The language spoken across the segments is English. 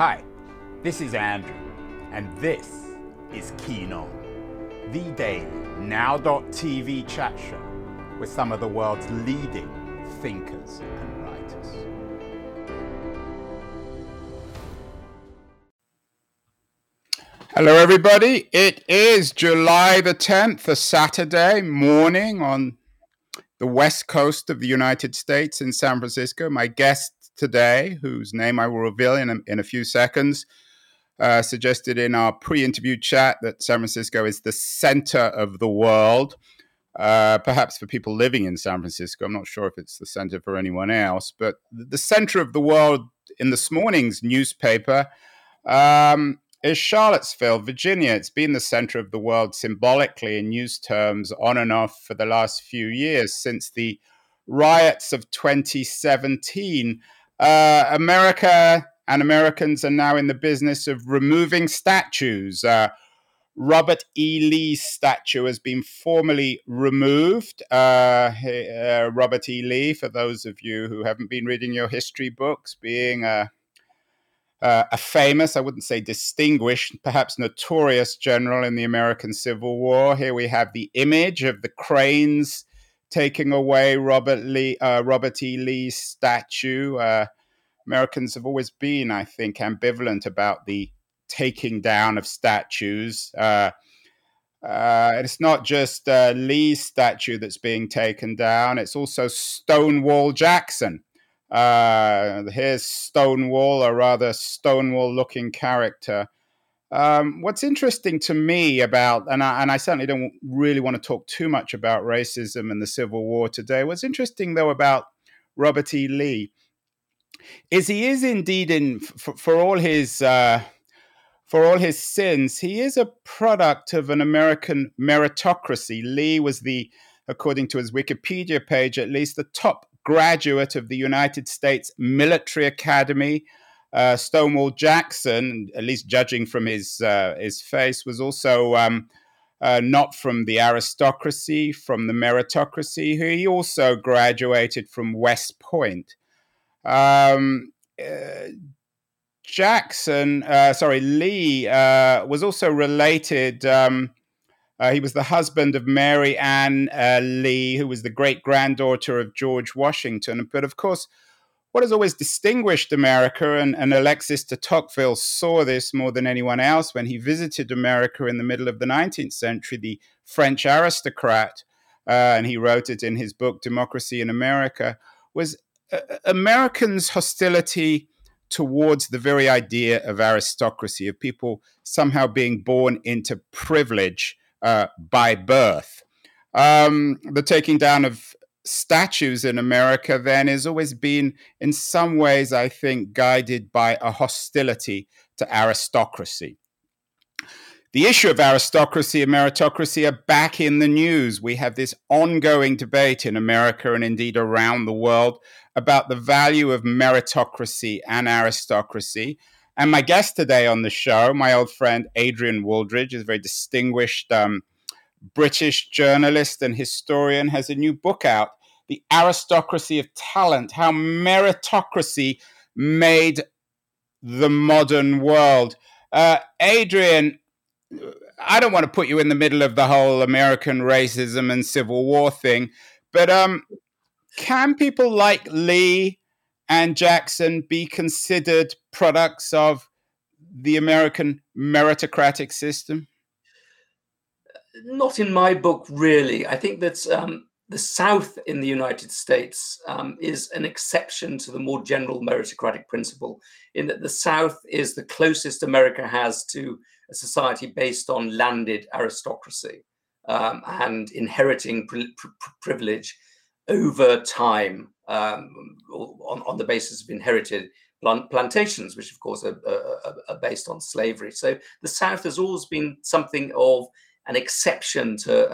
Hi, this is Andrew, and this is Keen On, the daily now.tv chat show with some of the world's leading thinkers and writers. Hello, everybody. It is July the 10th, a Saturday morning on the west coast of the United States in San Francisco. My guest today, whose name I will reveal in a, in a few seconds, uh, suggested in our pre interview chat that San Francisco is the center of the world. Uh, perhaps for people living in San Francisco, I'm not sure if it's the center for anyone else, but the center of the world in this morning's newspaper um, is Charlottesville, Virginia. It's been the center of the world symbolically in news terms on and off for the last few years since the riots of 2017. Uh, America and Americans are now in the business of removing statues. Uh, Robert E. Lee's statue has been formally removed. Uh, uh Robert E. Lee, for those of you who haven't been reading your history books, being a uh, a famous, I wouldn't say distinguished, perhaps notorious general in the American Civil War. Here we have the image of the cranes taking away Robert Lee, uh, Robert E. Lee's statue. Uh, Americans have always been, I think, ambivalent about the taking down of statues. Uh, uh it's not just uh, Lee's statue that's being taken down; it's also Stonewall Jackson uh, here's Stonewall, a rather Stonewall looking character. Um, what's interesting to me about, and I, and I certainly don't really want to talk too much about racism and the Civil War today. What's interesting though about Robert E. Lee is he is indeed in for, for all his uh, for all his sins, he is a product of an American meritocracy. Lee was the, according to his Wikipedia page, at least the top graduate of the United States Military Academy. Uh, Stonewall Jackson, at least judging from his uh, his face, was also um, uh, not from the aristocracy, from the meritocracy. Who he also graduated from West Point. Um, uh, Jackson, uh, sorry, Lee uh, was also related. Um, he was the husband of Mary Ann Lee, who was the great granddaughter of George Washington. But of course, what has always distinguished America, and, and, Alexis de Tocqueville saw this more than anyone else when he visited America in the middle of the 19th century, the French aristocrat, uh, and he wrote it in his book, Democracy in America, was uh, Americans' hostility towards the very idea of aristocracy, of people somehow being born into privilege uh, by birth. Um, the taking down of statues in America then has always been, in some ways, I think, guided by a hostility to aristocracy. The issue of aristocracy and meritocracy are back in the news. We have this ongoing debate in America and indeed around the world about the value of meritocracy and aristocracy. And my guest today on the show, my old friend Adrian Wooldridge, is a very distinguished um, British journalist and historian, has a new book out, The Aristocracy of Talent How Meritocracy Made the Modern World. Uh, Adrian, I don't want to put you in the middle of the whole American racism and Civil War thing, but um, can people like Lee and Jackson be considered products of the American meritocratic system? Not in my book, really. I think that um, the South in the United States um, is an exception to the more general meritocratic principle, in that the South is the closest America has to a society based on landed aristocracy um, and inheriting pri- pri- privilege over time um, on, on the basis of inherited plantations, which of course are, are, are, based on slavery. So the South has always been something of an exception to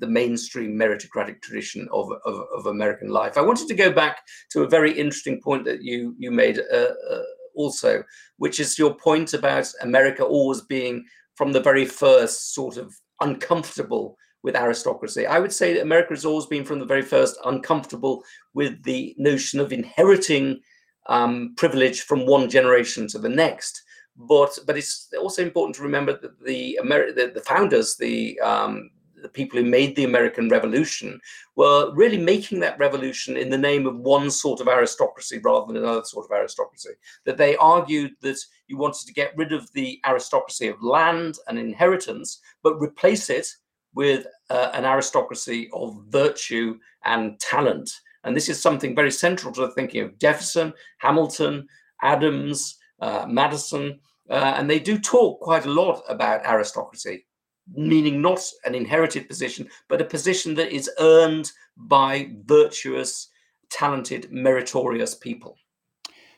the mainstream meritocratic tradition of, of, of, American life. I wanted to go back to a very interesting point that you you made uh, uh, also, which is your point about America always being from the very first sort of uncomfortable with aristocracy. I would say that America has always been from the very first uncomfortable with the notion of inheriting um, privilege from one generation to the next. But but it's also important to remember that the Ameri- the, the founders, the um, the people who made the American Revolution were really making that revolution in the name of one sort of aristocracy rather than another sort of aristocracy. That they argued that you wanted to get rid of the aristocracy of land and inheritance, but replace it with uh, an aristocracy of virtue and talent. And this is something very central to the thinking of Jefferson, Hamilton, Adams, Madison. Uh, and they do talk quite a lot about aristocracy meaning not an inherited position, but a position that is earned by virtuous, talented, meritorious people.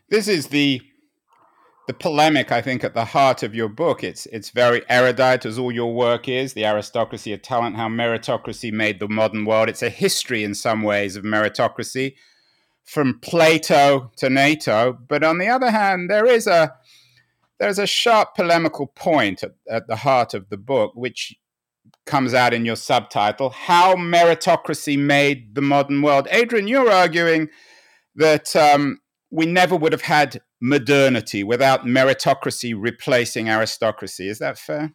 This is the the polemic, I think, at the heart of your book. It's it's very erudite, as all your work is. The aristocracy of talent, how meritocracy made the modern world. It's a history, in some ways, of meritocracy, from Plato to NATO. But on the other hand, there is a there's a sharp polemical point at, at the heart of the book, which comes out in your subtitle How Meritocracy Made the Modern World. Adrian, you're arguing that um, we never would have had modernity without meritocracy replacing aristocracy. Is that fair?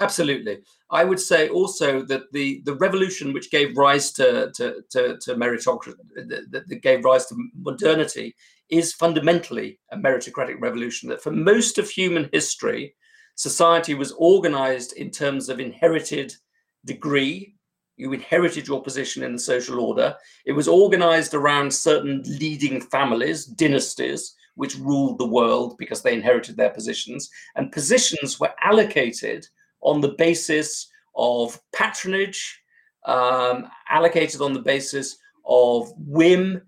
Absolutely. I would say also that the, the revolution which gave rise to, to, to, to meritocracy, that, that gave rise to modernity, is fundamentally a meritocratic revolution. That for most of human history, society was organized in terms of inherited degree. You inherited your position in the social order. It was organized around certain leading families, dynasties, which ruled the world because they inherited their positions. And positions were allocated on the basis of patronage, um, allocated on the basis of whim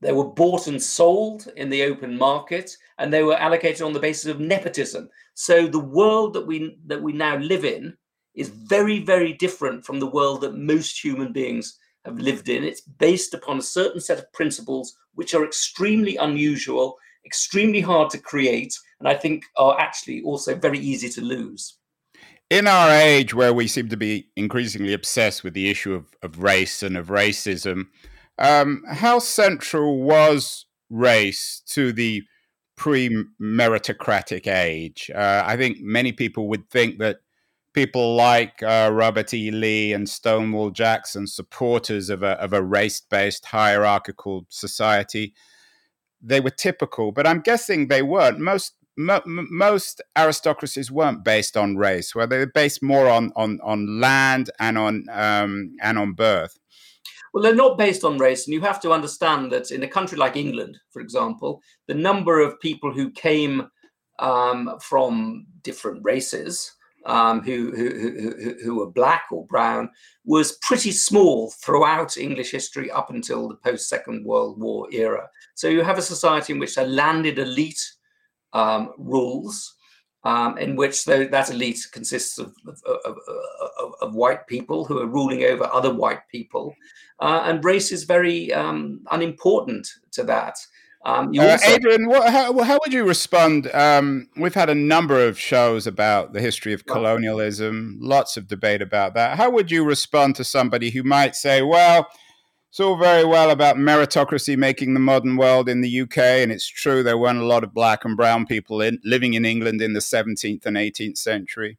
they were bought and sold in the open market, and they were allocated on the basis of nepotism. So the world that we that we now live in is very, very different from the world that most human beings have lived in. It's based upon a certain set of principles which are extremely unusual, extremely hard to create, and I think are actually also very easy to lose. In our age where we seem to be increasingly obsessed with the issue of, of race and of racism, um, how central was race to the pre meritocratic age? Uh, I think many people would think that people like uh, Robert E. Lee and Stonewall Jackson, supporters of a, of a race based hierarchical society, they were typical, but I'm guessing they weren't. Most mo- most aristocracies weren't based on race, where they were based more on on on land and on um, and on birth. Well, they're not based on race, and you have to understand that in a country like England, for example, the number of people who came um, from different races, um, who, who, who, who were black or brown, was pretty small throughout English history up until the post Second World War era. So you have a society in which a landed elite um, rules um, in which that elite consists of, of, of, of, white people who are ruling over other white people. Uh, and race is very um, unimportant to that. Um, uh, also- Adrian, what, how, how, would you respond? Um, we've had a number of shows about the history of colonialism, lots of debate about that. How would you respond to somebody who might say, well, it's all very well about meritocracy making the modern world in the UK, and it's true there weren't a lot of black and brown people in, living in England in the 17th and 18th century.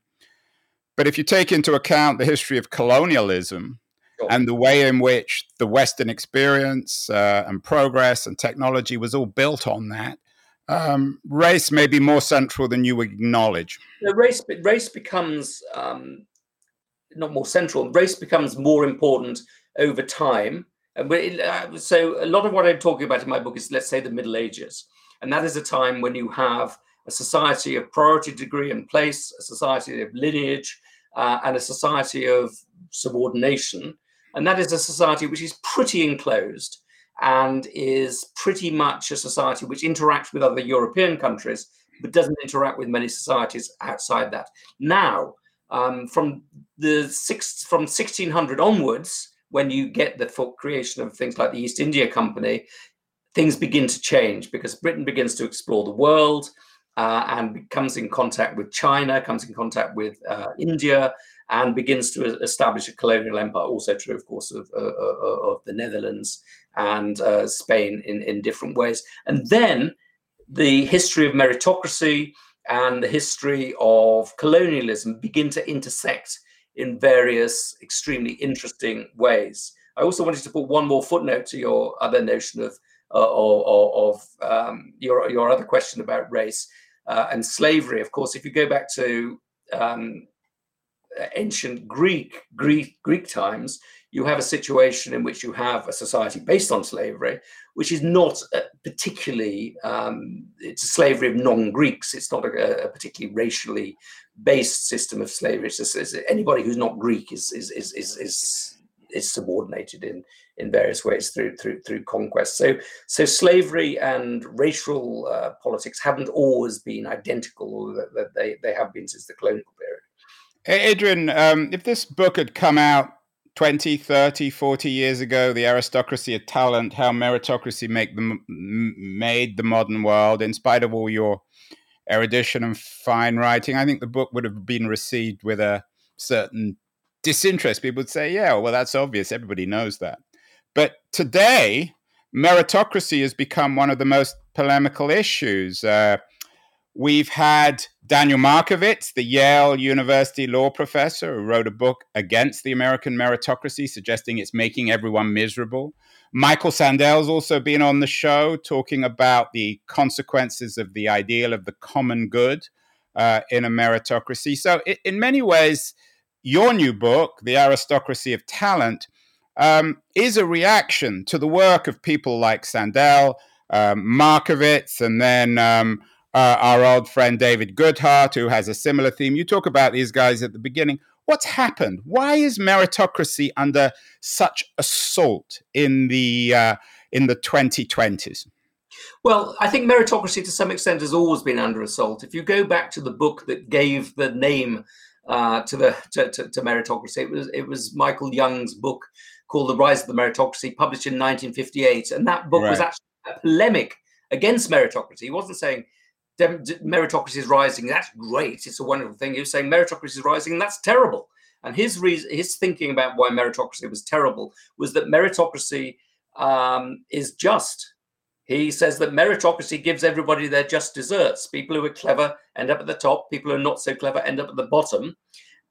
But if you take into account the history of colonialism sure. and the way in which the Western experience uh, and progress and technology was all built on that, um, race may be more central than you acknowledge. The race, race becomes um, not more central. Race becomes more important over time so a lot of what I'm talking about in my book is, let's say, the Middle Ages, and that is a time when you have a society of priority degree and place, a society of lineage, uh, and a society of subordination, and that is a society which is pretty enclosed and is pretty much a society which interacts with other European countries, but doesn't interact with many societies outside that. Now, um, from the six from 1600 onwards, when you get the creation of things like the East India Company, things begin to change because Britain begins to explore the world uh, and comes in contact with China, comes in contact with uh, India, and begins to establish a colonial empire. Also true, of course, of, uh, uh, of the Netherlands and uh, Spain in, in different ways. And then the history of meritocracy and the history of colonialism begin to intersect in various extremely interesting ways. I also wanted to put one more footnote to your other notion of uh, of, of um, your your other question about race uh, and slavery. Of course, if you go back to um, ancient Greek, Greek Greek times, you have a situation in which you have a society based on slavery, which is not particularly um, it's a slavery of non-Greeks. It's not a, a, particularly racially based system of slavery. It's just, it's, anybody who's not Greek is is is is, is is subordinated in in various ways through through through conquest. So so slavery and racial uh, politics haven't always been identical, that they they have been since the colonial period. Adrian, um, if this book had come out 20, 30, 40 years ago, The Aristocracy of Talent, How Meritocracy make the, made the Modern World, in spite of all your erudition and fine writing, I think the book would have been received with a certain disinterest. People would say, yeah, well, that's obvious. Everybody knows that. But today, meritocracy has become one of the most polemical issues. Uh, we've had Daniel Markovits, the Yale University law professor, who wrote a book against the American meritocracy, suggesting it's making everyone miserable. Michael Sandel's also been on the show talking about the consequences of the ideal of the common good uh, in a meritocracy. So, in many ways, your new book, The Aristocracy of Talent, um, is a reaction to the work of people like Sandel, um, Markovits, and then um, uh, our old friend David Goodhart, who has a similar theme. You talk about these guys at the beginning. What's happened? Why is meritocracy under such assault in the uh, in the 2020s? Well, I think meritocracy to some extent has always been under assault. If you go back to the book that gave the name uh, to the to, to, to, meritocracy. It was it was Michael Young's book called The Rise of the Meritocracy, published in 1958, and that book right. was actually a polemic against meritocracy. He wasn't saying meritocracy is rising, that's great, it's a wonderful thing. He was saying meritocracy is rising, and that's terrible. And his reason, his thinking about why meritocracy was terrible was that meritocracy um, is just he says that meritocracy gives everybody their just desserts. People who are clever end up at the top, people who are not so clever end up at the bottom.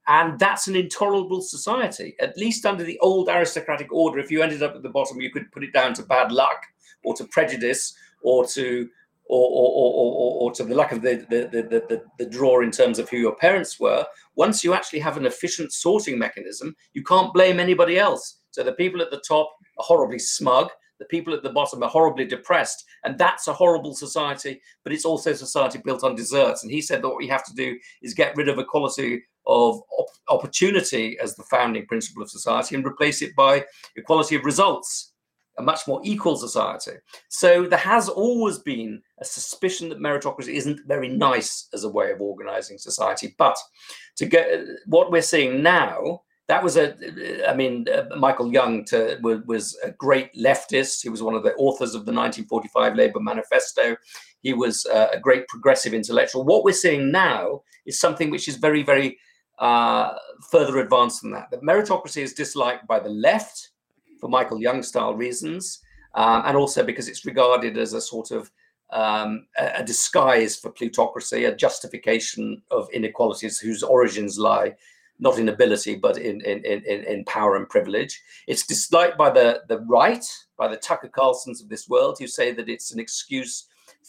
And that's an intolerable society. At least under the old aristocratic order, if you ended up at the bottom, you could put it down to bad luck or to prejudice or to or, or, or, or, to the lack of the, the, the, the, draw in terms of who your parents were, once you actually have an efficient sorting mechanism, you can't blame anybody else. So the people at the top are horribly smug the people at the bottom are horribly depressed. And that's a horrible society, but it's also a society built on desserts. And he said that what we have to do is get rid of equality of op- opportunity as the founding principle of society and replace it by equality of results, a much more equal society. So there has always been a suspicion that meritocracy isn't very nice as a way of organizing society. But to get what we're seeing now that was a, I mean, uh, Michael Young to, was a great leftist. He was one of the authors of the 1945 Labour Manifesto. He was uh, a great progressive intellectual. What we're seeing now is something which is very, very uh, further advanced than that. That meritocracy is disliked by the left for Michael Young style reasons, um, and also because it's regarded as a sort of um, a, disguise for plutocracy, a justification of inequalities whose origins lie not in ability, but in, in, in, in power and privilege. It's disliked by the, the right, by the Tucker Carlsons of this world, who say that it's an excuse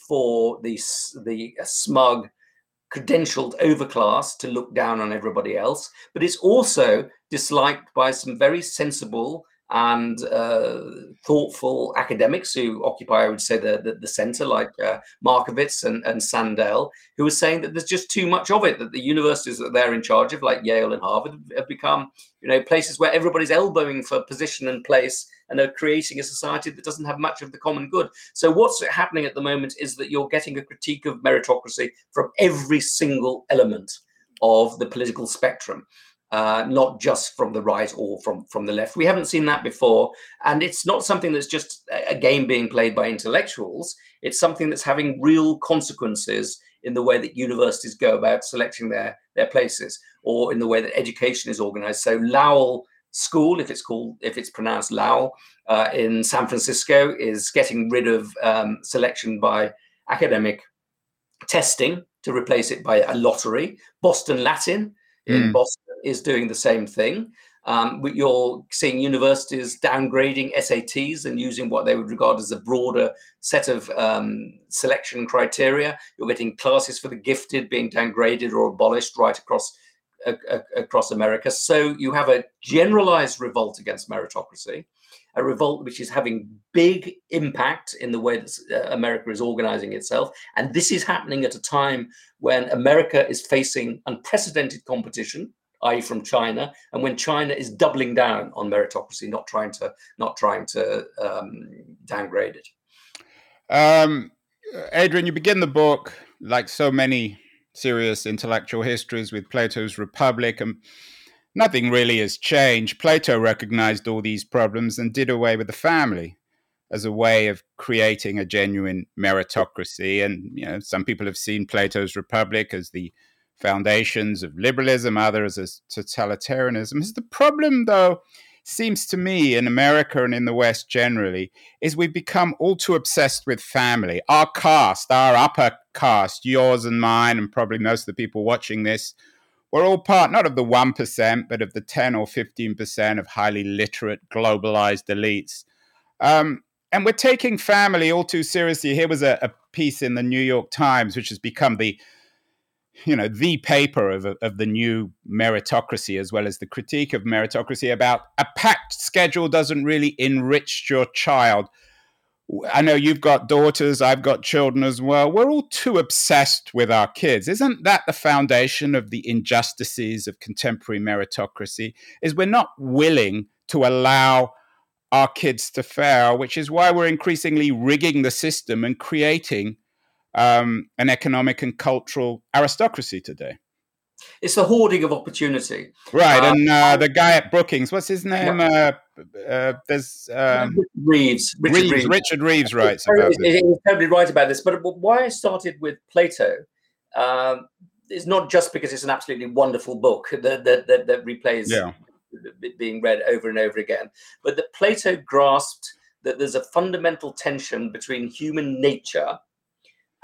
for the, the smug, credentialed overclass to look down on everybody else. But it's also disliked by some very sensible and uh, thoughtful academics who occupy, I would say, the, the, the center, like uh, Markovits and, and Sandel, who are saying that there's just too much of it, that the universities that they're in charge of, like Yale and Harvard, have become you know, places where everybody's elbowing for position and place and are creating a society that doesn't have much of the common good. So what's happening at the moment is that you're getting a critique of meritocracy from every single element of the political spectrum uh, not just from the right or from from the left. We haven't seen that before, and it's not something that's just a game being played by intellectuals. It's something that's having real consequences in the way that universities go about selecting their their places, or in the way that education is organized. So Lowell school, if it's called, if it's pronounced Lowell, uh, in San Francisco, is getting rid of um, selection by academic testing to replace it by a lottery. Boston Latin in mm. Boston is doing the same thing. Um, you're seeing universities downgrading SATs and using what they would regard as a broader set of um, selection criteria. You're getting classes for the gifted being downgraded or abolished right across across America. So you have a generalized revolt against meritocracy, a revolt which is having big impact in the way that uh, America is organizing itself. And this is happening at a time when America is facing unprecedented competition i.e., from China, and when China is doubling down on meritocracy, not trying to not trying to um, downgrade it. Um, Adrian, you begin the book like so many serious intellectual histories with Plato's Republic, and nothing really has changed. Plato recognized all these problems and did away with the family as a way of creating a genuine meritocracy. And you know, some people have seen Plato's Republic as the foundations of liberalism, others as totalitarianism. Is the problem, though, seems to me in America and in the West generally, is we've become all too obsessed with family. Our caste, our upper caste, yours and mine, and probably most of the people watching this, we're all part not of the 1%, but of the 10 or 15% of highly literate, globalized elites. Um, and we're taking family all too seriously. Here was a, a piece in the New York Times, which has become the you know the paper of, of the new meritocracy as well as the critique of meritocracy about a packed schedule doesn't really enrich your child. I know you've got daughters i've got children as well. We're all too obsessed with our kids. Isn't that the foundation of the injustices of contemporary meritocracy? Is we're not willing to allow our kids to fail which is why we're increasingly rigging the system and creating um, an economic and cultural aristocracy today. It's the hoarding of opportunity, right? Uh, and uh, the guy at Brookings, what's his name? Uh, uh, there's um, Reeves. Richard Reeves, Reeves. Richard Reeves writes about He's totally right about this. But why I started with Plato um, is not just because it's an absolutely wonderful book that that, that, that replays yeah. being read over and over again, but that Plato grasped that there's a fundamental tension between human nature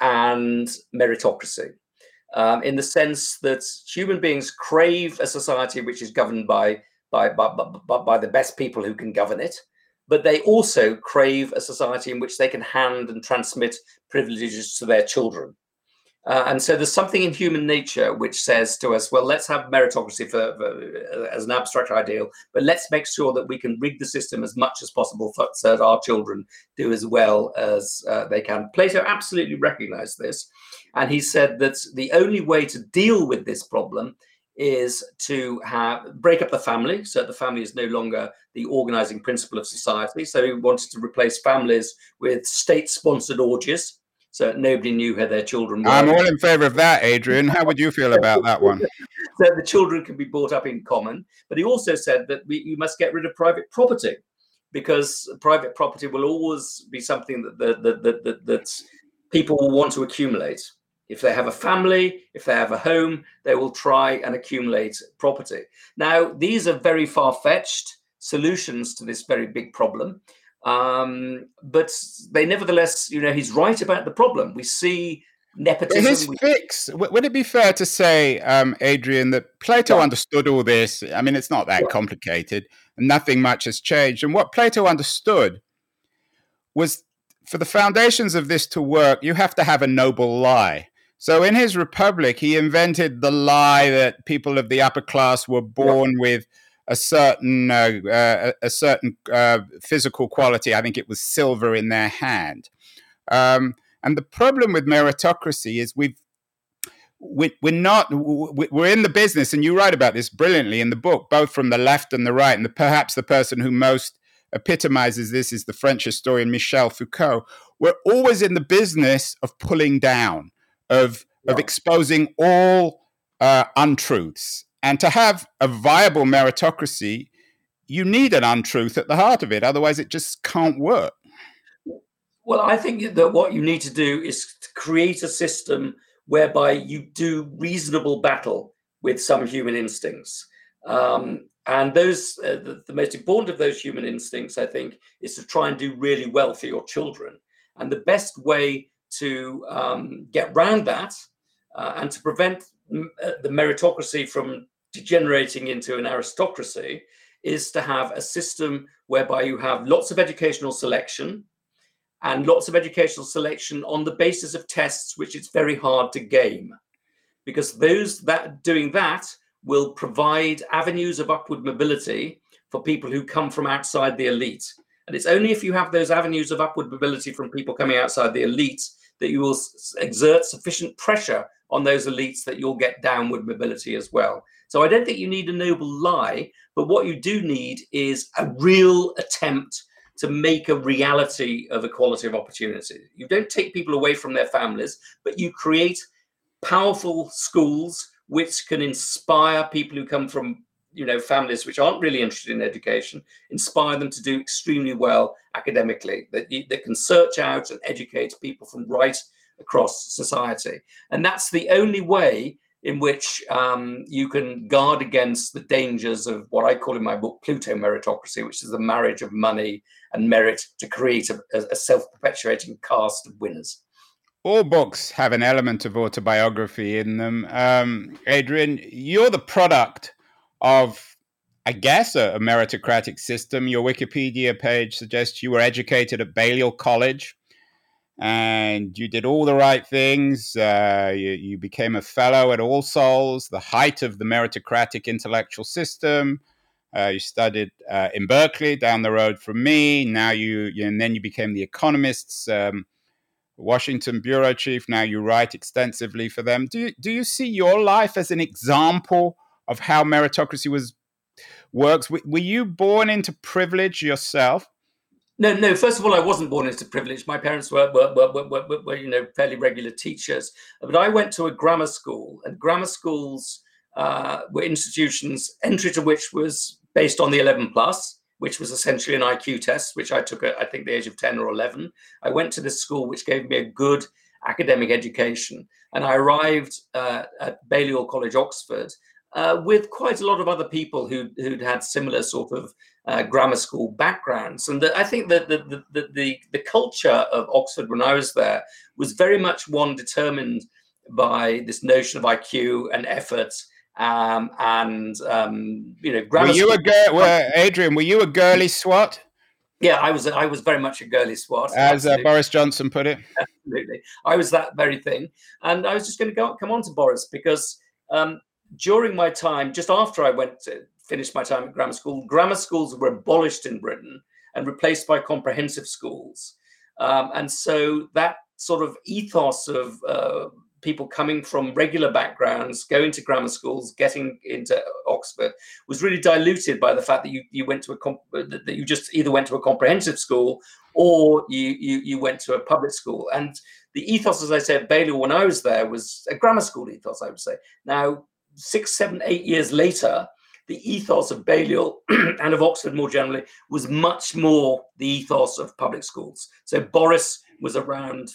and meritocracy. Um, in the sense that human beings crave a society which is governed by, by, by, by, by the best people who can govern it, but they also crave a society in which they can hand and transmit privileges to their children. Uh, and so there's something in human nature which says to us, well, let's have meritocracy for, for, as an abstract ideal, but let's make sure that we can rig the system as much as possible for, so that our children do as well as uh, they can. Plato absolutely recognized this. And he said that the only way to deal with this problem is to have break up the family so the family is no longer the organizing principle of society so he wanted to replace families with state sponsored orgies so nobody knew who their children were. I'm all in favour of that, Adrian. How would you feel about that one? so the children can be brought up in common. But he also said that we, you must get rid of private property because private property will always be something that, that, that, that, that, that people will want to accumulate. If they have a family, if they have a home, they will try and accumulate property. Now, these are very far fetched solutions to this very big problem. Um, but they nevertheless, you know, he's right about the problem. We see nepotism. His we- fix. Would it be fair to say, um, Adrian, that Plato yeah. understood all this? I mean, it's not that yeah. complicated. Nothing much has changed. And what Plato understood was for the foundations of this to work, you have to have a noble lie. So in his Republic, he invented the lie that people of the upper class were born yeah. with a certain uh, uh, a certain uh, physical quality. I think it was silver in their hand. Um, and the problem with meritocracy is we've we, are not we're in the business, and you write about this brilliantly in the book, both from the left and the right. And the, perhaps the person who most epitomizes this is the French historian Michel Foucault. We're always in the business of pulling down, of yeah. of exposing all uh, untruths and to have a viable meritocracy, you need an untruth at the heart of it. Otherwise, it just can't work. Well, I think that what you need to do is to create a system whereby you do reasonable battle with some human instincts. Um, and those uh, the, the, most important of those human instincts, I think, is to try and do really well for your children. And the best way to um, get around that uh, and to prevent uh, the meritocracy from degenerating into an aristocracy is to have a system whereby you have lots of educational selection and lots of educational selection on the basis of tests which it's very hard to game. Because those that doing that will provide avenues of upward mobility for people who come from outside the elite. And it's only if you have those avenues of upward mobility from people coming outside the elite that you will exert sufficient pressure on those elites that you'll get downward mobility as well. So I don't think you need a noble lie, but what you do need is a real attempt to make a reality of equality of opportunity. You don't take people away from their families, but you create powerful schools which can inspire people who come from you know families which aren't really interested in education inspire them to do extremely well academically that, that can search out and educate people from right across society and that's the only way in which um, you can guard against the dangers of what I call in my book plutomeritocracy, which is the marriage of money and merit to create a, a self perpetuating caste of winners. All books have an element of autobiography in them. Um, Adrian, you're the product of, I guess, a, a, meritocratic system. Your Wikipedia page suggests you were educated at Balliol College and you did all the right things. Uh, you, you, became a fellow at All Souls, the height of the meritocratic intellectual system. Uh, you studied uh, in Berkeley, down the road from me. Now you, you and then you became the Economist's um, Washington bureau chief. Now you write extensively for them. Do you, do you see your life as an example of how meritocracy was works. Were you born into privilege yourself? No, no. First of all, I wasn't born into privilege. My parents were were, were, were, you know fairly regular teachers, but I went to a grammar school, and grammar schools uh, were institutions entry to which was based on the 11 plus, which was essentially an IQ test, which I took at I think the age of 10 or 11. I went to this school, which gave me a good academic education, and I arrived uh, at Balliol College, Oxford, uh, with quite a lot of other people who, who'd had similar sort of uh, grammar school backgrounds. And the, I think that the, the, the, the, culture of Oxford when I was there was very much one determined by this notion of IQ and effort. Um, and um, you know, grammar. Were you a girl, were, Adrian? Were you a girly swot? Yeah, I was. I was very much a girly swot, as uh, Boris Johnson put it. Absolutely, I was that very thing, and I was just going to go come on to Boris because um, during my time, just after I went to finish my time at grammar school, grammar schools were abolished in Britain and replaced by comprehensive schools. Um, and so that sort of ethos of uh, people coming from regular backgrounds, going to grammar schools, getting into Oxford, was really diluted by the fact that you, you went to a comp- that you just either went to a comprehensive school or you, you you went to a public school. And the ethos, as I said, Balliol when I was there was a grammar school ethos, I would say. Now six, seven, eight years later, the ethos of Balliol and of Oxford more generally was much more the ethos of public schools. So Boris was around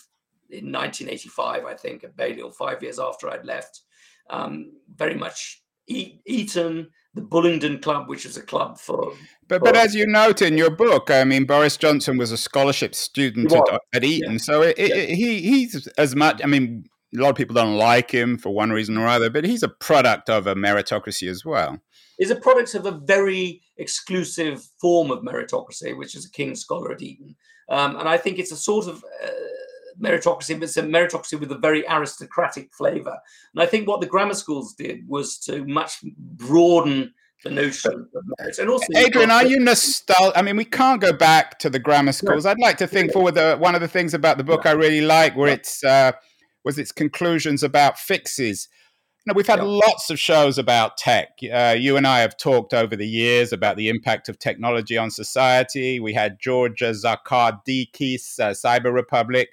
in 1985, I think, at Balliol, five years after I'd left. Um, very much Eton, the Bullingdon Club, which is a club for. But but as you note in your book, I mean, Boris Johnson was a scholarship student at, at, Eton, yeah. so it, yeah. it, he he's as much. I mean, a lot of people don't like him for one reason or other, but he's a product of a meritocracy as well. He's a product of a very exclusive form of meritocracy, which is a King's Scholar at Eton. Um, and I think it's a sort of uh, meritocracy, but it's a meritocracy with a very aristocratic flavor. And I think what the grammar schools did was to much broaden the notion of merit. And also, Adrian, are you nostalgic? I mean, we can't go back to the grammar schools. I'd like to think forward. The, one of the things about the book I really like, where it's uh, was its conclusions about fixes. Now, we've had yeah. lots of shows about tech. Uh, you and I have talked over the years about the impact of technology on society. We had Georgia Zarkadakis, uh, Cyber Republic,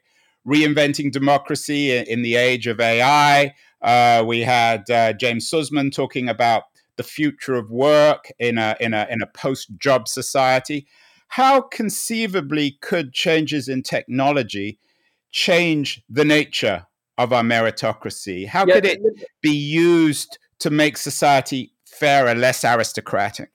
reinventing democracy in, in, the age of AI. Uh, we had uh, James Sussman talking about the future of work in a, in a, in a post job society. How conceivably could changes in technology change the nature of our meritocracy? How yeah, could it be used to make society fairer, less aristocratic?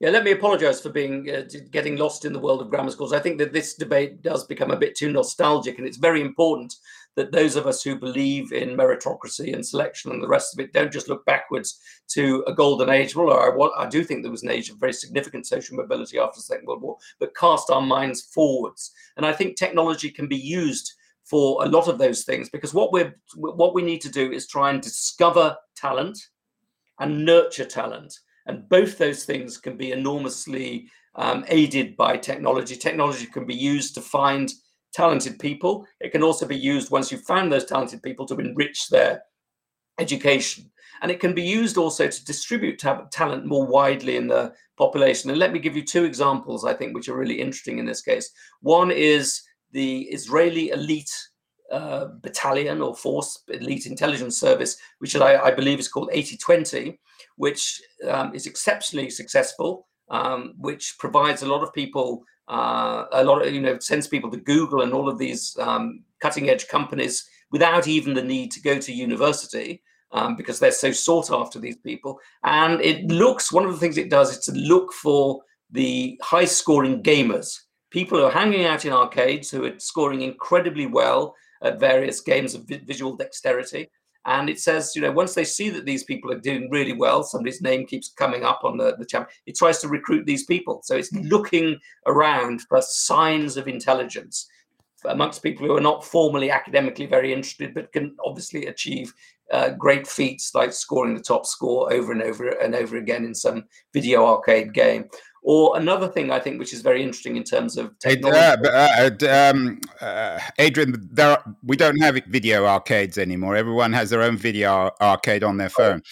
Yeah, let me apologise for being uh, getting lost in the world of grammar schools. I think that this debate does become a bit too nostalgic, and it's very important that those of us who believe in meritocracy and selection and the rest of it don't just look backwards to a golden age. Well, I, I do think there was an age of very significant social mobility after the Second World War, but cast our minds forwards. And I think technology can be used for a lot of those things because what we're what we need to do is try and discover talent and nurture talent and both those things can be enormously um, aided by technology. Technology can be used to find talented people. It can also be used once you've found those talented people to enrich their education. And it can be used also to distribute ta- talent more widely in the population. And let me give you two examples, I think, which are really interesting in this case. One is the Israeli elite uh, battalion or force, elite intelligence service, which I, I believe is called 8020, which um, is exceptionally successful, um, which provides a lot of people, uh, a lot of, you know, sends people to Google and all of these um, cutting edge companies without even the need to go to university. Um, because they're so sought after these people, and it looks. One of the things it does is to look for the high scoring gamers, people who are hanging out in arcades who are scoring incredibly well at various games of visual dexterity, and it says, you know, once they see that these people are doing really well, somebody's name keeps coming up on the, the champ, it tries to recruit these people. So it's looking around for signs of intelligence amongst people who are not formally academically very interested, but can obviously achieve uh, great feats like scoring the top score over and over and over again in some video arcade game. Or another thing I think, which is very interesting in terms of technology. Uh, uh, um, uh, Adrian, there are, we don't have video arcades anymore. Everyone has their own video arcade on their phone.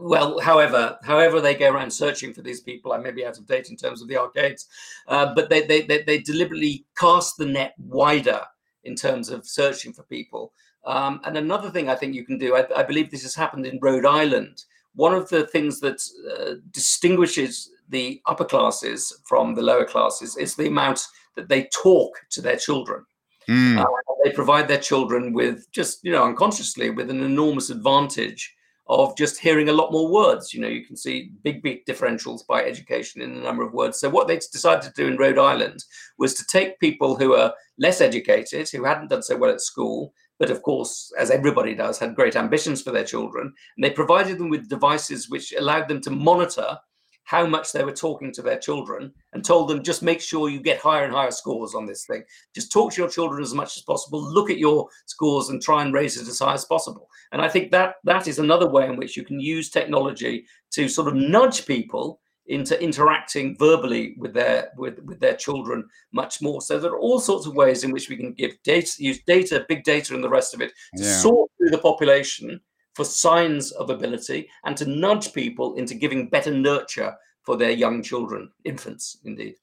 Well, however, however they go around searching for these people, I may be out of date in terms of the arcades, uh, but they, they, they they deliberately cast the net wider in terms of searching for people. Um, and another thing I think you can do, I, I, believe this has happened in Rhode Island. One of the things that uh, distinguishes the upper classes from the lower classes is the amount that they talk to their children. Mm. Uh, they provide their children with just, you know, unconsciously with an enormous advantage of just hearing a lot more words. You know, you can see big, big differentials by education in the number of words. So, what they decided to do in Rhode Island was to take people who are less educated, who hadn't done so well at school, but of course, as everybody does, had great ambitions for their children, and they provided them with devices which allowed them to monitor how much they were talking to their children and told them just make sure you get higher and higher scores on this thing. Just talk to your children as much as possible. Look at your scores and try and raise it as high as possible. And I think that that is another way in which you can use technology to sort of nudge people into interacting verbally with their with, with their children much more. So there are all sorts of ways in which we can give data, use data, big data, and the rest of it to yeah. sort through the population for signs of ability and to nudge people into giving better nurture for their young children, infants, indeed.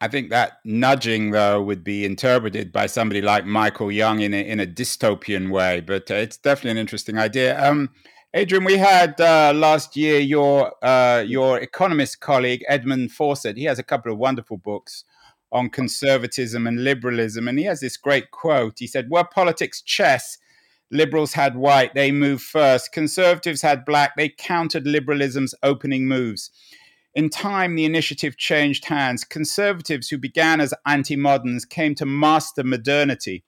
I think that nudging, though, would be interpreted by somebody like Michael Young in a, in a dystopian way, but uh, it's definitely an interesting idea. Um, Adrian, we had uh, last year your uh, your economist colleague Edmund Fawcett. He has a couple of wonderful books on conservatism and liberalism, and he has this great quote. He said, "Were politics chess?" Liberals had white, they moved first. Conservatives had black, they countered liberalism's opening moves. In time, the initiative changed hands. Conservatives, who began as anti moderns, came to master modernity.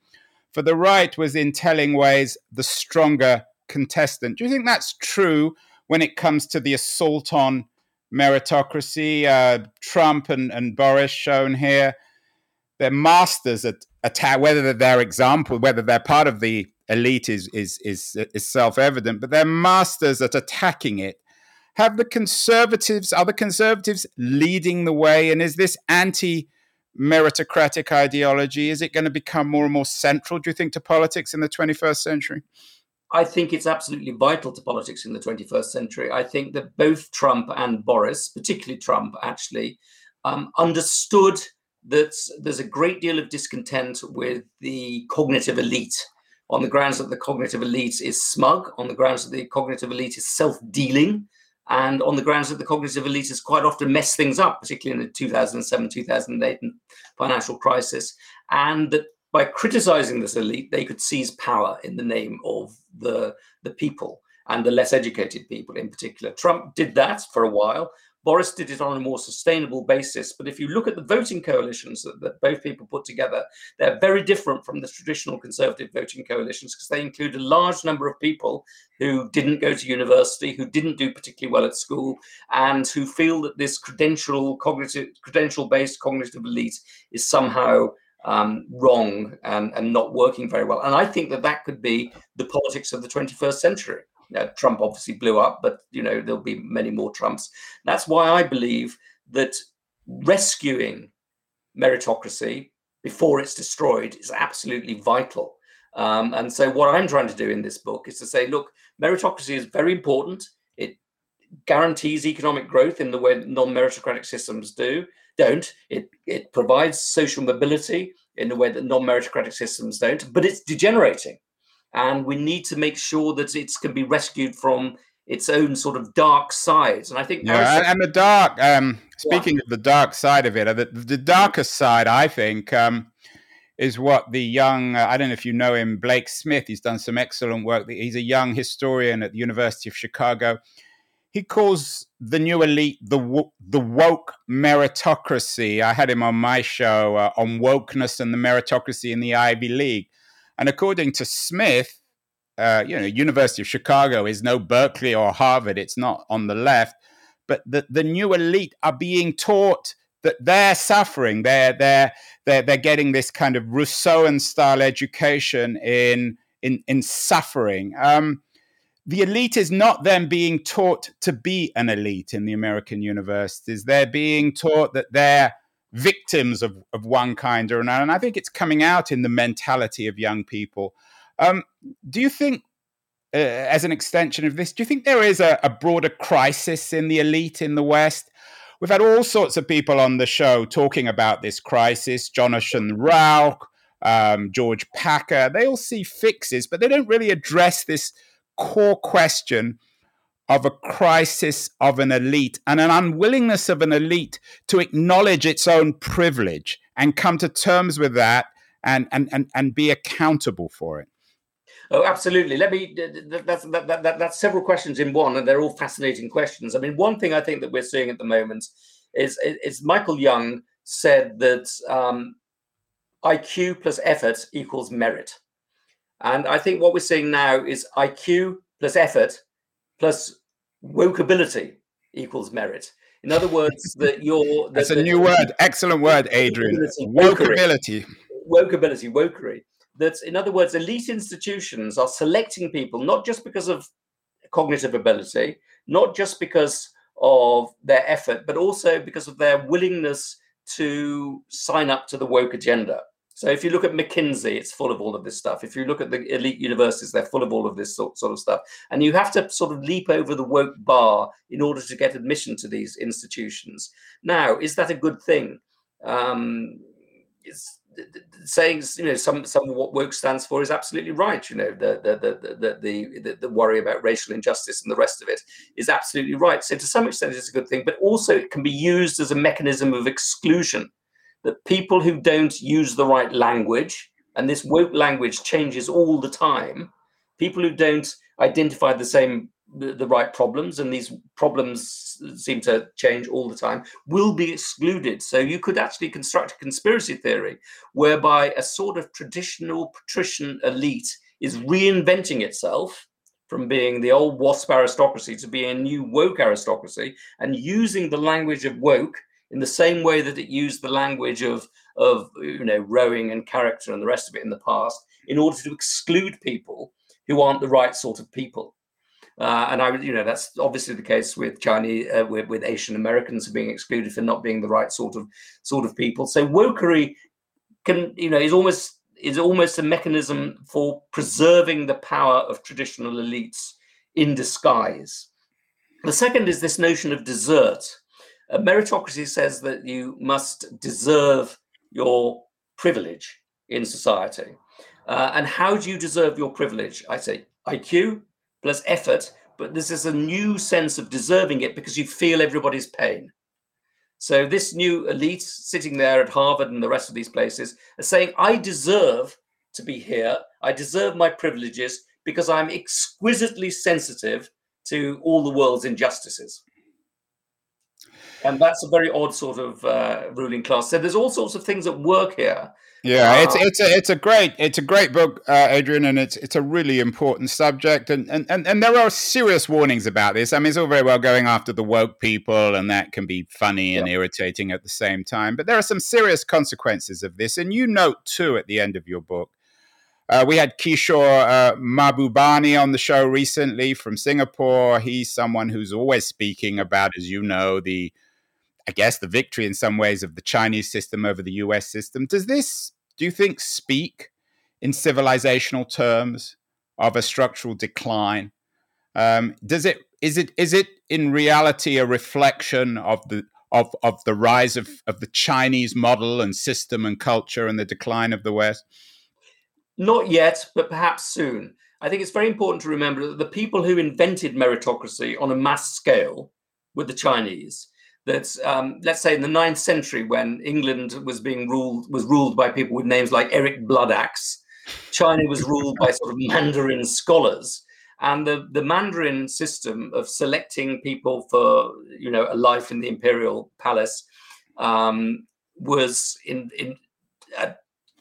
For the right was, in telling ways, the stronger contestant. Do you think that's true when it comes to the assault on meritocracy? Uh, Trump and, and Boris shown here, they're masters at attack, whether they're example, whether they're part of the elite is is is, is self evident, but they're masters at attacking it. Have the conservatives, are the conservatives leading the way? And is this anti meritocratic ideology, is it going to become more and more central, do you think, to politics in the 21st century? I think it's absolutely vital to politics in the 21st century. I think that both Trump and Boris, particularly Trump, actually um, understood that there's a great deal of discontent with the cognitive elite on the grounds that the cognitive elite is smug, on the grounds that the cognitive elite is self dealing, and on the grounds that the cognitive elite has quite often messed things up, particularly in the 2007 2008 financial crisis. And that by criticizing this elite, they could seize power in the name of the, the people and the less educated people in particular. Trump did that for a while, Boris did it on a more sustainable basis. But if you look at the voting coalitions that, that both people put together, they're very different from the traditional conservative voting coalitions because they include a large number of people who didn't go to university, who didn't do particularly well at school, and who feel that this credential, cognitive, credential-based cognitive elite is somehow um, wrong and, and not working very well. And I think that that could be the politics of the 21st century. Now, Trump obviously blew up, but you know there'll be many more Trumps. That's why I believe that rescuing meritocracy before it's destroyed is absolutely vital. Um, and so, what I'm trying to do in this book is to say, look, meritocracy is very important. Guarantees economic growth in the way non-meritocratic systems do don't. It it provides social mobility in the way that non-meritocratic systems don't, but it's degenerating. And we need to make sure that it can be rescued from its own sort of dark sides. And I think yeah, and the dark. Um, speaking yeah. of the dark side of it, uh, the, the darkest side, I think, um, is what the young. Uh, I don't know if you know him, Blake Smith. He's done some excellent work. He's a young historian at the University of Chicago he calls the new elite the the woke meritocracy. I had him on my show uh, on wokeness and the meritocracy in the Ivy League, and according to Smith, uh, you know, University of Chicago is no Berkeley or Harvard. It's not on the left, but the the new elite are being taught that they're suffering. They're they're they're they're getting this kind of Rousseauan style education in in in suffering. Um, the elite is not then being taught to be an elite in the American universities. They're being taught that they're victims of, of one kind or another. And I think it's coming out in the mentality of young people. Um, do you think, uh, as an extension of this, do you think there is a, a broader crisis in the elite in the West? We've had all sorts of people on the show talking about this crisis. Jonathan Rauch, um, George Packer, they all see fixes, but they don't really address this core question of a crisis of an elite and an unwillingness of an elite to acknowledge its own privilege and come to terms with that and, and, and, and be accountable for it. Oh, absolutely. Let me. That's that, that, that, that's several questions in one, and they're all fascinating questions. I mean, one thing I think that we're seeing at the moment is is Michael Young said that um, IQ plus effort equals merit. And I think what we're seeing now is IQ plus effort plus wokeability equals merit. In other words, that you're. That's a new word. Excellent word, Adrian. Wokeability. Wokeability, wokery. That's, in other words, elite institutions are selecting people not just because of cognitive ability, not just because of their effort, but also because of their willingness to sign up to the woke agenda. So if you look at McKinsey, it's full of all of this stuff. If you look at the elite universities, they're full of all of this sort, sort of stuff. And you have to sort of leap over the woke bar in order to get admission to these institutions. Now, is that a good thing? Um, it's saying you know some some of what woke stands for is absolutely right. You know the the the the the, the, the worry about racial injustice and the rest of it is absolutely right. So to some extent, it's a good thing, but also it can be used as a mechanism of exclusion that people who don't use the right language, and this woke language changes all the time, people who don't identify the same the, right problems and these problems seem to change all the time will be excluded. So you could actually construct a conspiracy theory whereby a sort of traditional patrician elite is reinventing itself from being the old wasp aristocracy to be a new woke aristocracy and using the language of woke in the same way that it used the language of of you know rowing and character and the rest of it in the past in order to exclude people who aren't the right sort of people. Uh, and I, you know, that's obviously the case with Chinese, uh, with, with Asian Americans being excluded for not being the right sort of sort of people. So wokery can, you know, is almost is almost a mechanism for preserving the power of traditional elites in disguise. The second is this notion of desert, uh, meritocracy says that you must deserve your privilege in society. Uh, and how do you deserve your privilege? I say IQ plus effort, but this is a new sense of deserving it because you feel everybody's pain. So this new elite sitting there at Harvard and the rest of these places are saying, I deserve to be here. I deserve my privileges because I'm exquisitely sensitive to all the world's injustices. And that's a very odd sort of uh, ruling class. So there's all sorts of things at work here. Yeah, uh, it's it's a it's a great it's a great book, uh, Adrian, and it's it's a really important subject, and, and and and there are serious warnings about this. I mean, it's all very well going after the woke people, and that can be funny and yeah. irritating at the same time. But there are some serious consequences of this, and you note too at the end of your book uh, we had Kishore uh, Mahbubani on the show recently from Singapore. He's someone who's always speaking about, as you know, the, I guess, the victory in some ways of the Chinese system over the US system. Does this, do you think, speak in civilizational terms of a structural decline? Um, does it is it is it in reality a reflection of the of of the rise of, of the Chinese model and system and culture and the decline of the West? Not yet, but perhaps soon. I think it's very important to remember that the people who invented meritocracy on a mass scale were the Chinese. That um, let's say in the ninth century, when England was being ruled was ruled by people with names like Eric Bloodaxe, China was ruled by sort of Mandarin scholars, and the the Mandarin system of selecting people for you know a life in the imperial palace um, was in in uh,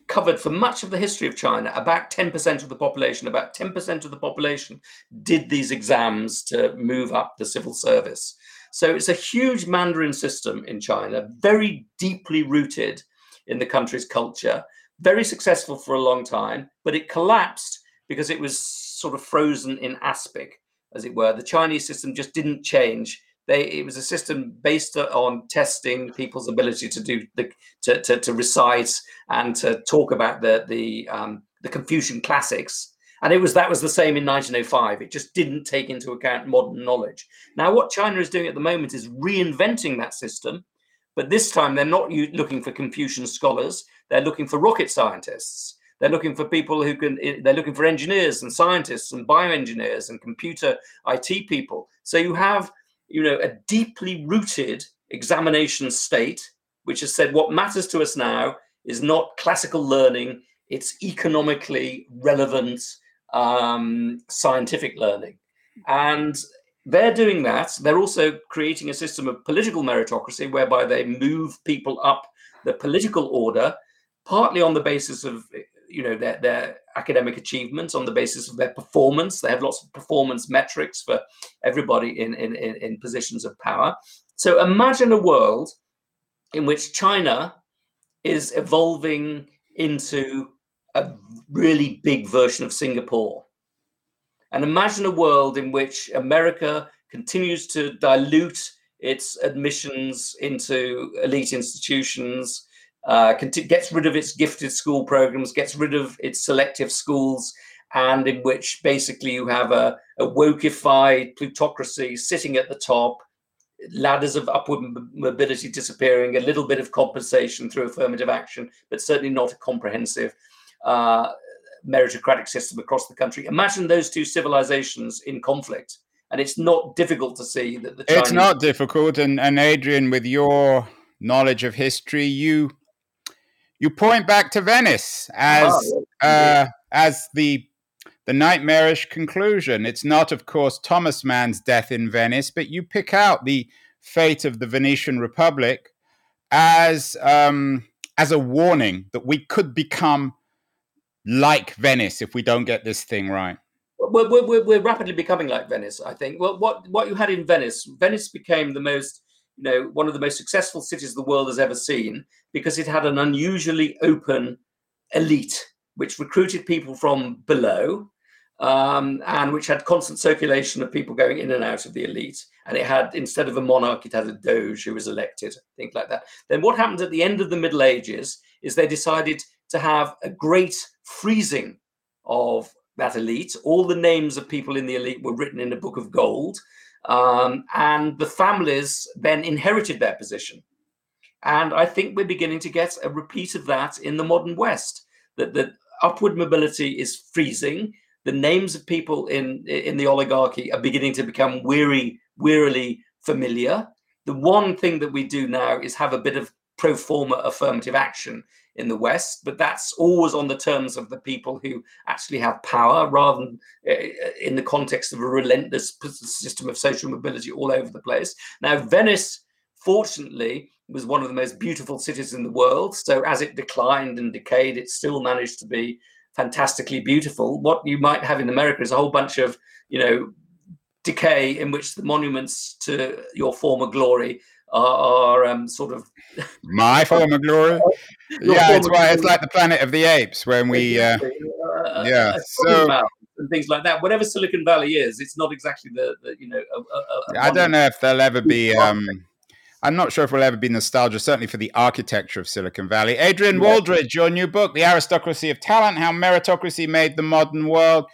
covered for much of the history of China. About 10% of the population, about 10% of the population did these exams to move up the civil service. So it's a huge Mandarin system in China, very deeply rooted in the country's culture, very successful for a long time, but it collapsed because it was sort of frozen in aspic, as it were. The Chinese system just didn't change they it was a system based on testing people's ability to do the to, to, to recite and to talk about the the um, the Confucian classics. And it was that was the same in 1905. It just didn't take into account modern knowledge. Now, what China is doing at the moment is reinventing that system, but this time they're not looking for Confucian scholars. They're looking for rocket scientists. They're looking for people who can. They're looking for engineers and scientists and bioengineers and computer IT people. So you have you know, a deeply rooted examination state, which has said what matters to us now is not classical learning, it's economically relevant um, scientific learning. And they're doing that. They're also creating a system of political meritocracy whereby they move people up the political order, partly on the basis of you know their, their academic achievements on the basis of their performance. They have lots of performance metrics for everybody in, in, in, in positions of power. So imagine a world in which china is evolving into a really big version of singapore. And imagine a world in which america continues to dilute its admissions into elite institutions uh, gets rid of its gifted school programs, gets rid of its selective schools, and in which basically you have a, a wokeified plutocracy sitting at the top, ladders of upward mobility disappearing, a little bit of compensation through affirmative action, but certainly not a comprehensive uh, meritocratic system across the country. Imagine those two civilizations in conflict. And it's not difficult to see that the Chinese- It's not difficult. And, and Adrian, with your knowledge of history, you you point back to Venice as oh, uh, as the the nightmarish conclusion. It's not, of course, Thomas Mann's death in Venice, but you pick out the fate of the Venetian Republic as um, as a warning that we could become like Venice if we don't get this thing right. We're, we're, we're rapidly becoming like Venice, I think. Well, what what you had in Venice, Venice became the most you know, one of the most successful cities the world has ever seen because it had an unusually open elite, which recruited people from below um, and which had constant circulation of people going in and out of the elite. And it had, instead of a monarch, it had a doge who was elected, things like that. Then what happened at the end of the Middle Ages is they decided to have a great freezing of that elite. All the names of people in the elite were written in a book of gold. Um, and the families then inherited their position. And I think we're beginning to get a repeat of that in the modern West, that the upward mobility is freezing. The names of people in, in the oligarchy are beginning to become weary, wearily familiar. The one thing that we do now is have a bit of pro forma affirmative action in the West, but that's always on the terms of the people who actually have power rather than uh, in the context of a relentless system of social mobility all over the place. Now, Venice fortunately was one of the most beautiful cities in the world. So as it declined and decayed, it still managed to be fantastically beautiful. What you might have in America is a whole bunch of, you know, decay in which the monuments to your former glory are, are um, sort of my former glory. yeah, it's why it's like the Planet of the Apes when we, uh, uh, yeah, so and things like that. Whatever Silicon Valley is, it's not exactly the, the you know. A, a, a I don't know if there'll ever be. Um, I'm not sure if we'll ever be nostalgia, certainly for the architecture of Silicon Valley. Adrian yeah. Wooldridge, your new book, The Aristocracy of Talent How Meritocracy Made the Modern World.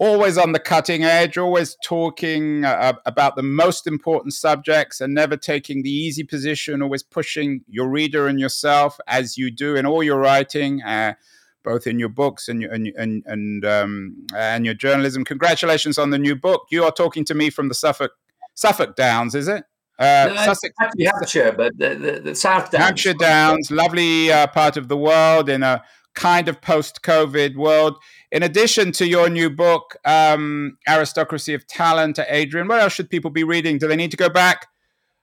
Always on the cutting edge, always talking uh, about the most important subjects and never taking the easy position, always pushing your reader and yourself as you do in all your writing. Uh, both in your books and and and and, um, and your journalism. Congratulations on the new book. You are talking to me from the Suffolk Suffolk Downs, is it? Uh, no, Sussex, Hampshire, but the, the, the, South Downs. Hampshire Downs, lovely uh, part of the world in a kind of post-COVID world. In addition to your new book, um, Aristocracy of Talent, Adrian, what else should people be reading? Do they need to go back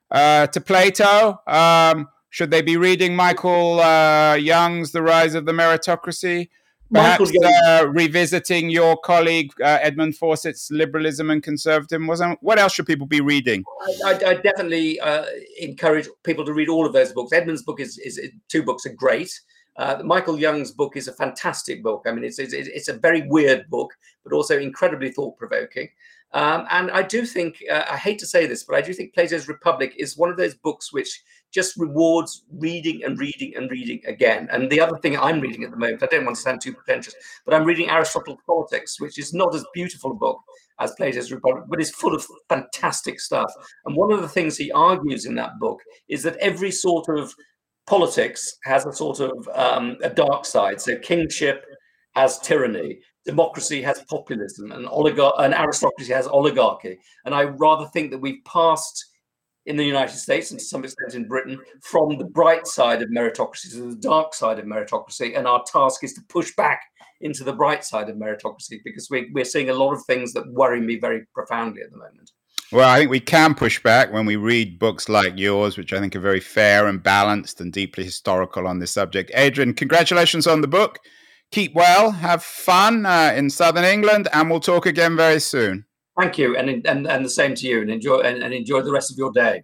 uh, to Plato? Um, should they be reading Michael uh, Young's The Rise of the Meritocracy? Perhaps uh, revisiting your colleague uh, Edmund Fawcett's Liberalism and Conservatism. What else should people be reading? I, I, I definitely uh, encourage people to read all of those books. Edmund's book is, is two books are great. Uh, Michael Young's book is a fantastic book. I mean, it's, it's, it's a very weird book, but also incredibly thought provoking. Um, and I do think, uh, I hate to say this, but I do think Plato's Republic is one of those books which just rewards reading and reading and reading again. And the other thing I'm reading at the moment, I don't want to sound too pretentious, but I'm reading Aristotle's Politics, which is not as beautiful a book as Plato's Republic, but is full of fantastic stuff. And one of the things he argues in that book is that every sort of politics has a sort of um, a dark side. So kingship has tyranny, democracy has populism, and oligar- and aristocracy has oligarchy. And I rather think that we've passed in the United States and to some extent in Britain from the bright side of meritocracy to the dark side of meritocracy. And our task is to push back into the bright side of meritocracy because we, we're seeing a lot of things that worry me very profoundly at the moment. Well, I think we can push back when we read books like yours, which I think are very fair and balanced and deeply historical on this subject. Adrian, congratulations on the book. Keep well, have fun uh, in southern England, and we'll talk again very soon. Thank you, and and and the same to you, and enjoy and, and enjoy the rest of your day.